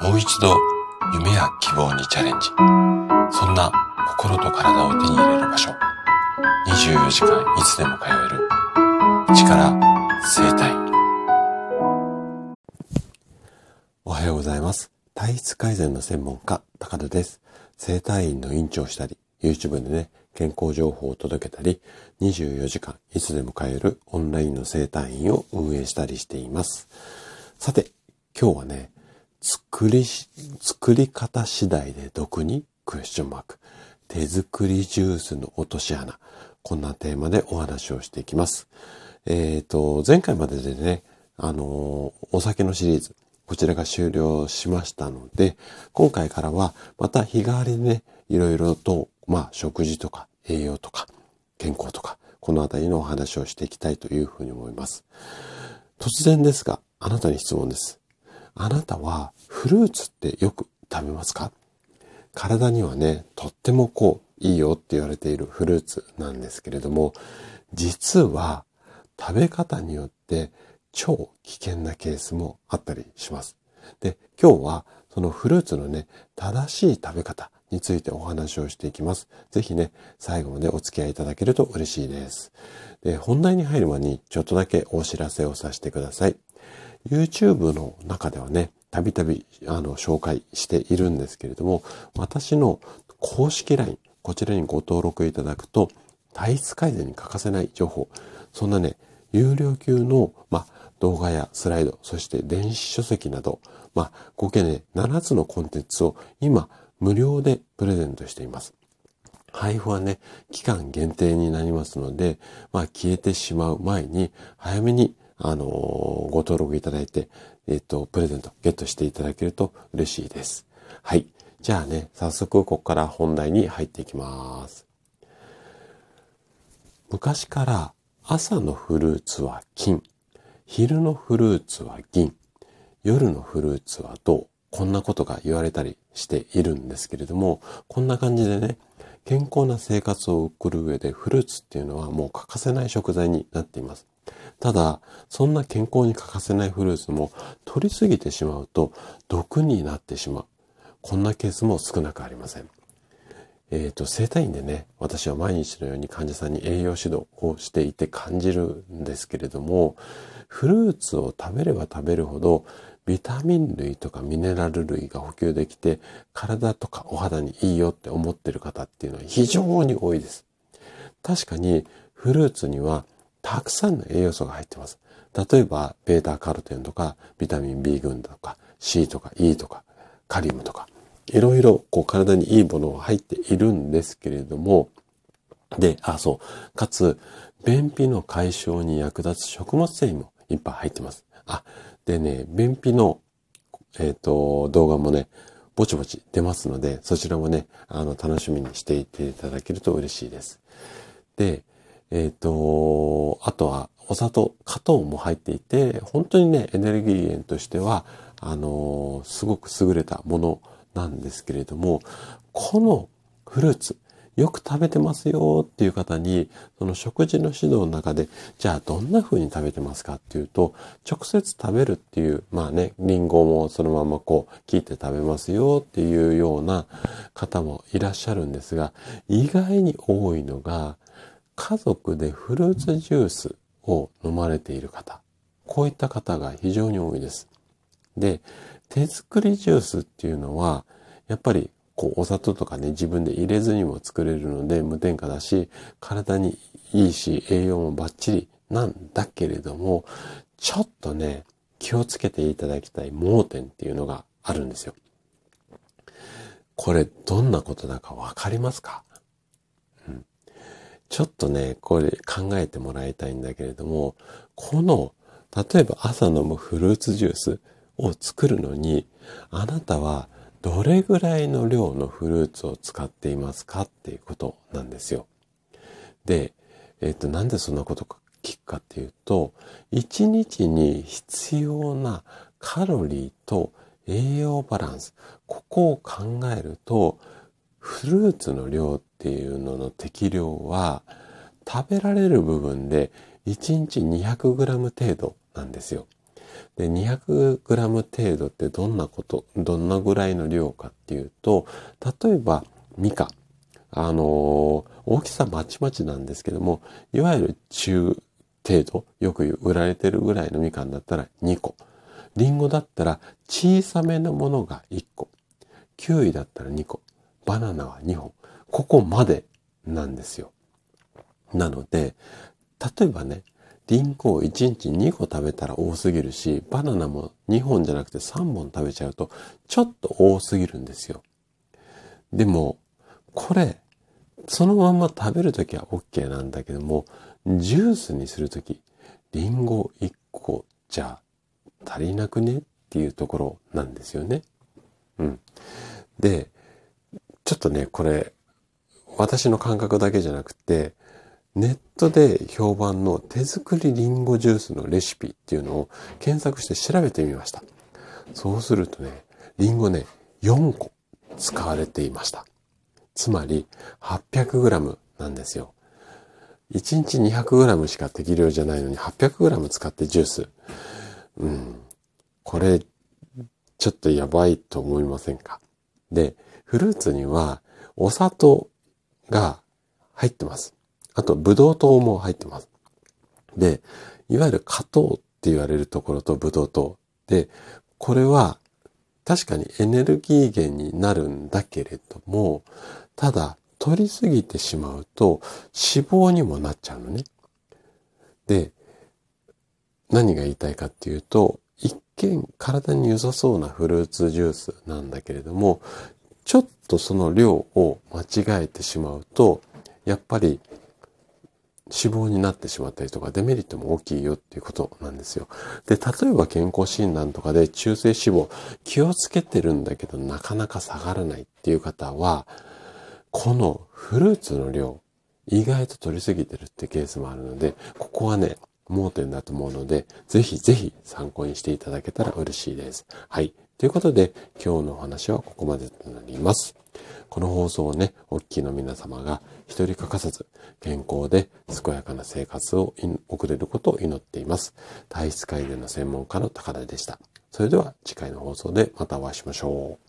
もう一度夢や希望にチャレンジ。そんな心と体を手に入れる場所。24時間いつでも通える。力生体。おはようございます。体質改善の専門家、高田です。生体院の院長をしたり、YouTube でね、健康情報を届けたり、24時間いつでも通えるオンラインの生体院を運営したりしています。さて、今日はね、作り、作り方次第で毒に？クエスチョンマーク。手作りジュースの落とし穴。こんなテーマでお話をしていきます。えっ、ー、と、前回まででね、あのお酒のシリーズ、こちらが終了しましたので、今回からはまた日替わりでね、いろいろと、まあ、食事とか栄養とか健康とか、このあたりのお話をしていきたいというふうに思います。突然ですが、あなたに質問です。あなたはフルーツってよく食べますか？体にはね、とってもこう、いいよって言われているフルーツなんですけれども、実は食べ方によって超危険なケースもあったりします。で、今日はそのフルーツのね、正しい食べ方についてお話をしていきます。ぜひね、最後までお付き合いいただけると嬉しいです。で、本題に入る前にちょっとだけお知らせをさせてください。YouTube の中ではね、たびたびあの紹介しているんですけれども、私の公式 LINE、こちらにご登録いただくと、体質改善に欠かせない情報、そんなね、有料級の、ま動画やスライド、そして電子書籍など、まあ合計ね、7つのコンテンツを今、無料でプレゼントしています。配布はね、期間限定になりますので、まあ、消えてしまう前に、早めにあの、ご登録いただいて、えっ、と、プレゼントゲットしていただけると嬉しいです。はい。じゃあね、早速ここから本題に入っていきます。昔から朝のフルーツは金、昼のフルーツは銀、夜のフルーツは銅、こんなことが言われたりしているんですけれども、こんな感じでね、健康な生活を送る上でフルーツっていうのはもう欠かせない食材になっています。ただ、そんな健康に欠かせないフルーツも取りすぎてしまうと毒になってしまう。こんなケースも少なくありません。えっ、ー、と、生体院でね、私は毎日のように患者さんに栄養指導をしていて感じるんですけれども、フルーツを食べれば食べるほど、ビタミン類とかミネラル類が補給できて、体とかお肌にいいよって思ってる方っていうのは非常に多いです。確かに、フルーツにはたくさんの栄養素が入ってます。例えば、ベータカロテンとか、ビタミン B 群とか、C とか E とか、カリウムとか、いろいろこう体にいいものが入っているんですけれども、で、あ、そう。かつ、便秘の解消に役立つ食物繊維もいっぱい入ってます。あ、でね、便秘の、えっ、ー、と、動画もね、ぼちぼち出ますので、そちらもね、あの、楽しみにしていていただけると嬉しいです。で、えっ、ー、と、あとはお砂糖、果糖も入っていて、本当にね、エネルギー源としては、あのすごく優れたものなんですけれども、このフルーツ、よく食べてますよっていう方に、その食事の指導の中で、じゃあどんな風に食べてますかっていうと、直接食べるっていう、まあね、リンゴもそのままこう、切って食べますよっていうような方もいらっしゃるんですが、意外に多いのが、家族でフルーツジュースを飲まれている方、こういった方が非常に多いです。で、手作りジュースっていうのは、やっぱりこうお砂糖とかね、自分で入れずにも作れるので無添加だし、体にいいし、栄養もバッチリなんだけれども、ちょっとね、気をつけていただきたい盲点っていうのがあるんですよ。これどんなことだかわかりますか？ちょっとね、これ考えてもらいたいんだけれども、この、例えば朝飲むフルーツジュースを作るのに、あなたはどれぐらいの量のフルーツを使っていますかっていうことなんですよ。で、えっ、と、なんでそんなこと聞くかっていうと、1日に必要なカロリーと栄養バランス、ここを考えると、フルーツの量っていうのの適量は食べられる部分で1日 200g 程度なんですよ。で、200g 程度ってどんなこと、どんなぐらいの量かっていうと、例えば、ミカ。あのー、大きさまちまちなんですけども、いわゆる中程度、よく売られてるぐらいのみかんだったら2個。リンゴだったら小さめのものが1個。キウイだったら2個。バナナは2本。ここまでなんですよ。なので、例えばね、リンゴを1日2個食べたら多すぎるし、バナナも2本じゃなくて3本食べちゃうと、ちょっと多すぎるんですよ。でも、これ、そのまま食べるときは OK なんだけども、ジュースにするとき、リンゴ1個じゃ足りなくねっていうところなんですよね。うん。で、ちょっとね、これ、私の感覚だけじゃなくて、ネットで評判の手作りリンゴジュースのレシピっていうのを検索して調べてみました。そうするとね、リンゴね、4個使われていました。つまり 800g なんですよ。1日 200g しか適量じゃないのに 800g 使ってジュース。うん。これ、ちょっとやばいと思いませんか？で、フルーツにはお砂糖が入ってます。あと、ブドウ糖も入ってます。で、いわゆる果糖って言われるところとブドウ糖。で、これは確かにエネルギー源になるんだけれども、ただ、取りすぎてしまうと脂肪にもなっちゃうのね。で、何が言いたいかっていうと、一見体に良さそうなフルーツジュースなんだけれども、ちょっとその量を間違えてしまうと、やっぱり脂肪になってしまったりとかデメリットも大きいよっていうことなんですよ。で、例えば健康診断とかで中性脂肪気をつけてるんだけどなかなか下がらないっていう方は、このフルーツの量、意外と取りすぎてるってケースもあるので、ここはね、盲点だと思うので、ぜひぜひ参考にしていただけたら嬉しいです。はい。ということで、今日のお話はここまでとなります。この放送をね、おっきいの皆様が一人欠かさず健康で健やかな生活を送れることを祈っています。体質改善の専門家の高田でした。それでは次回の放送でまたお会いしましょう。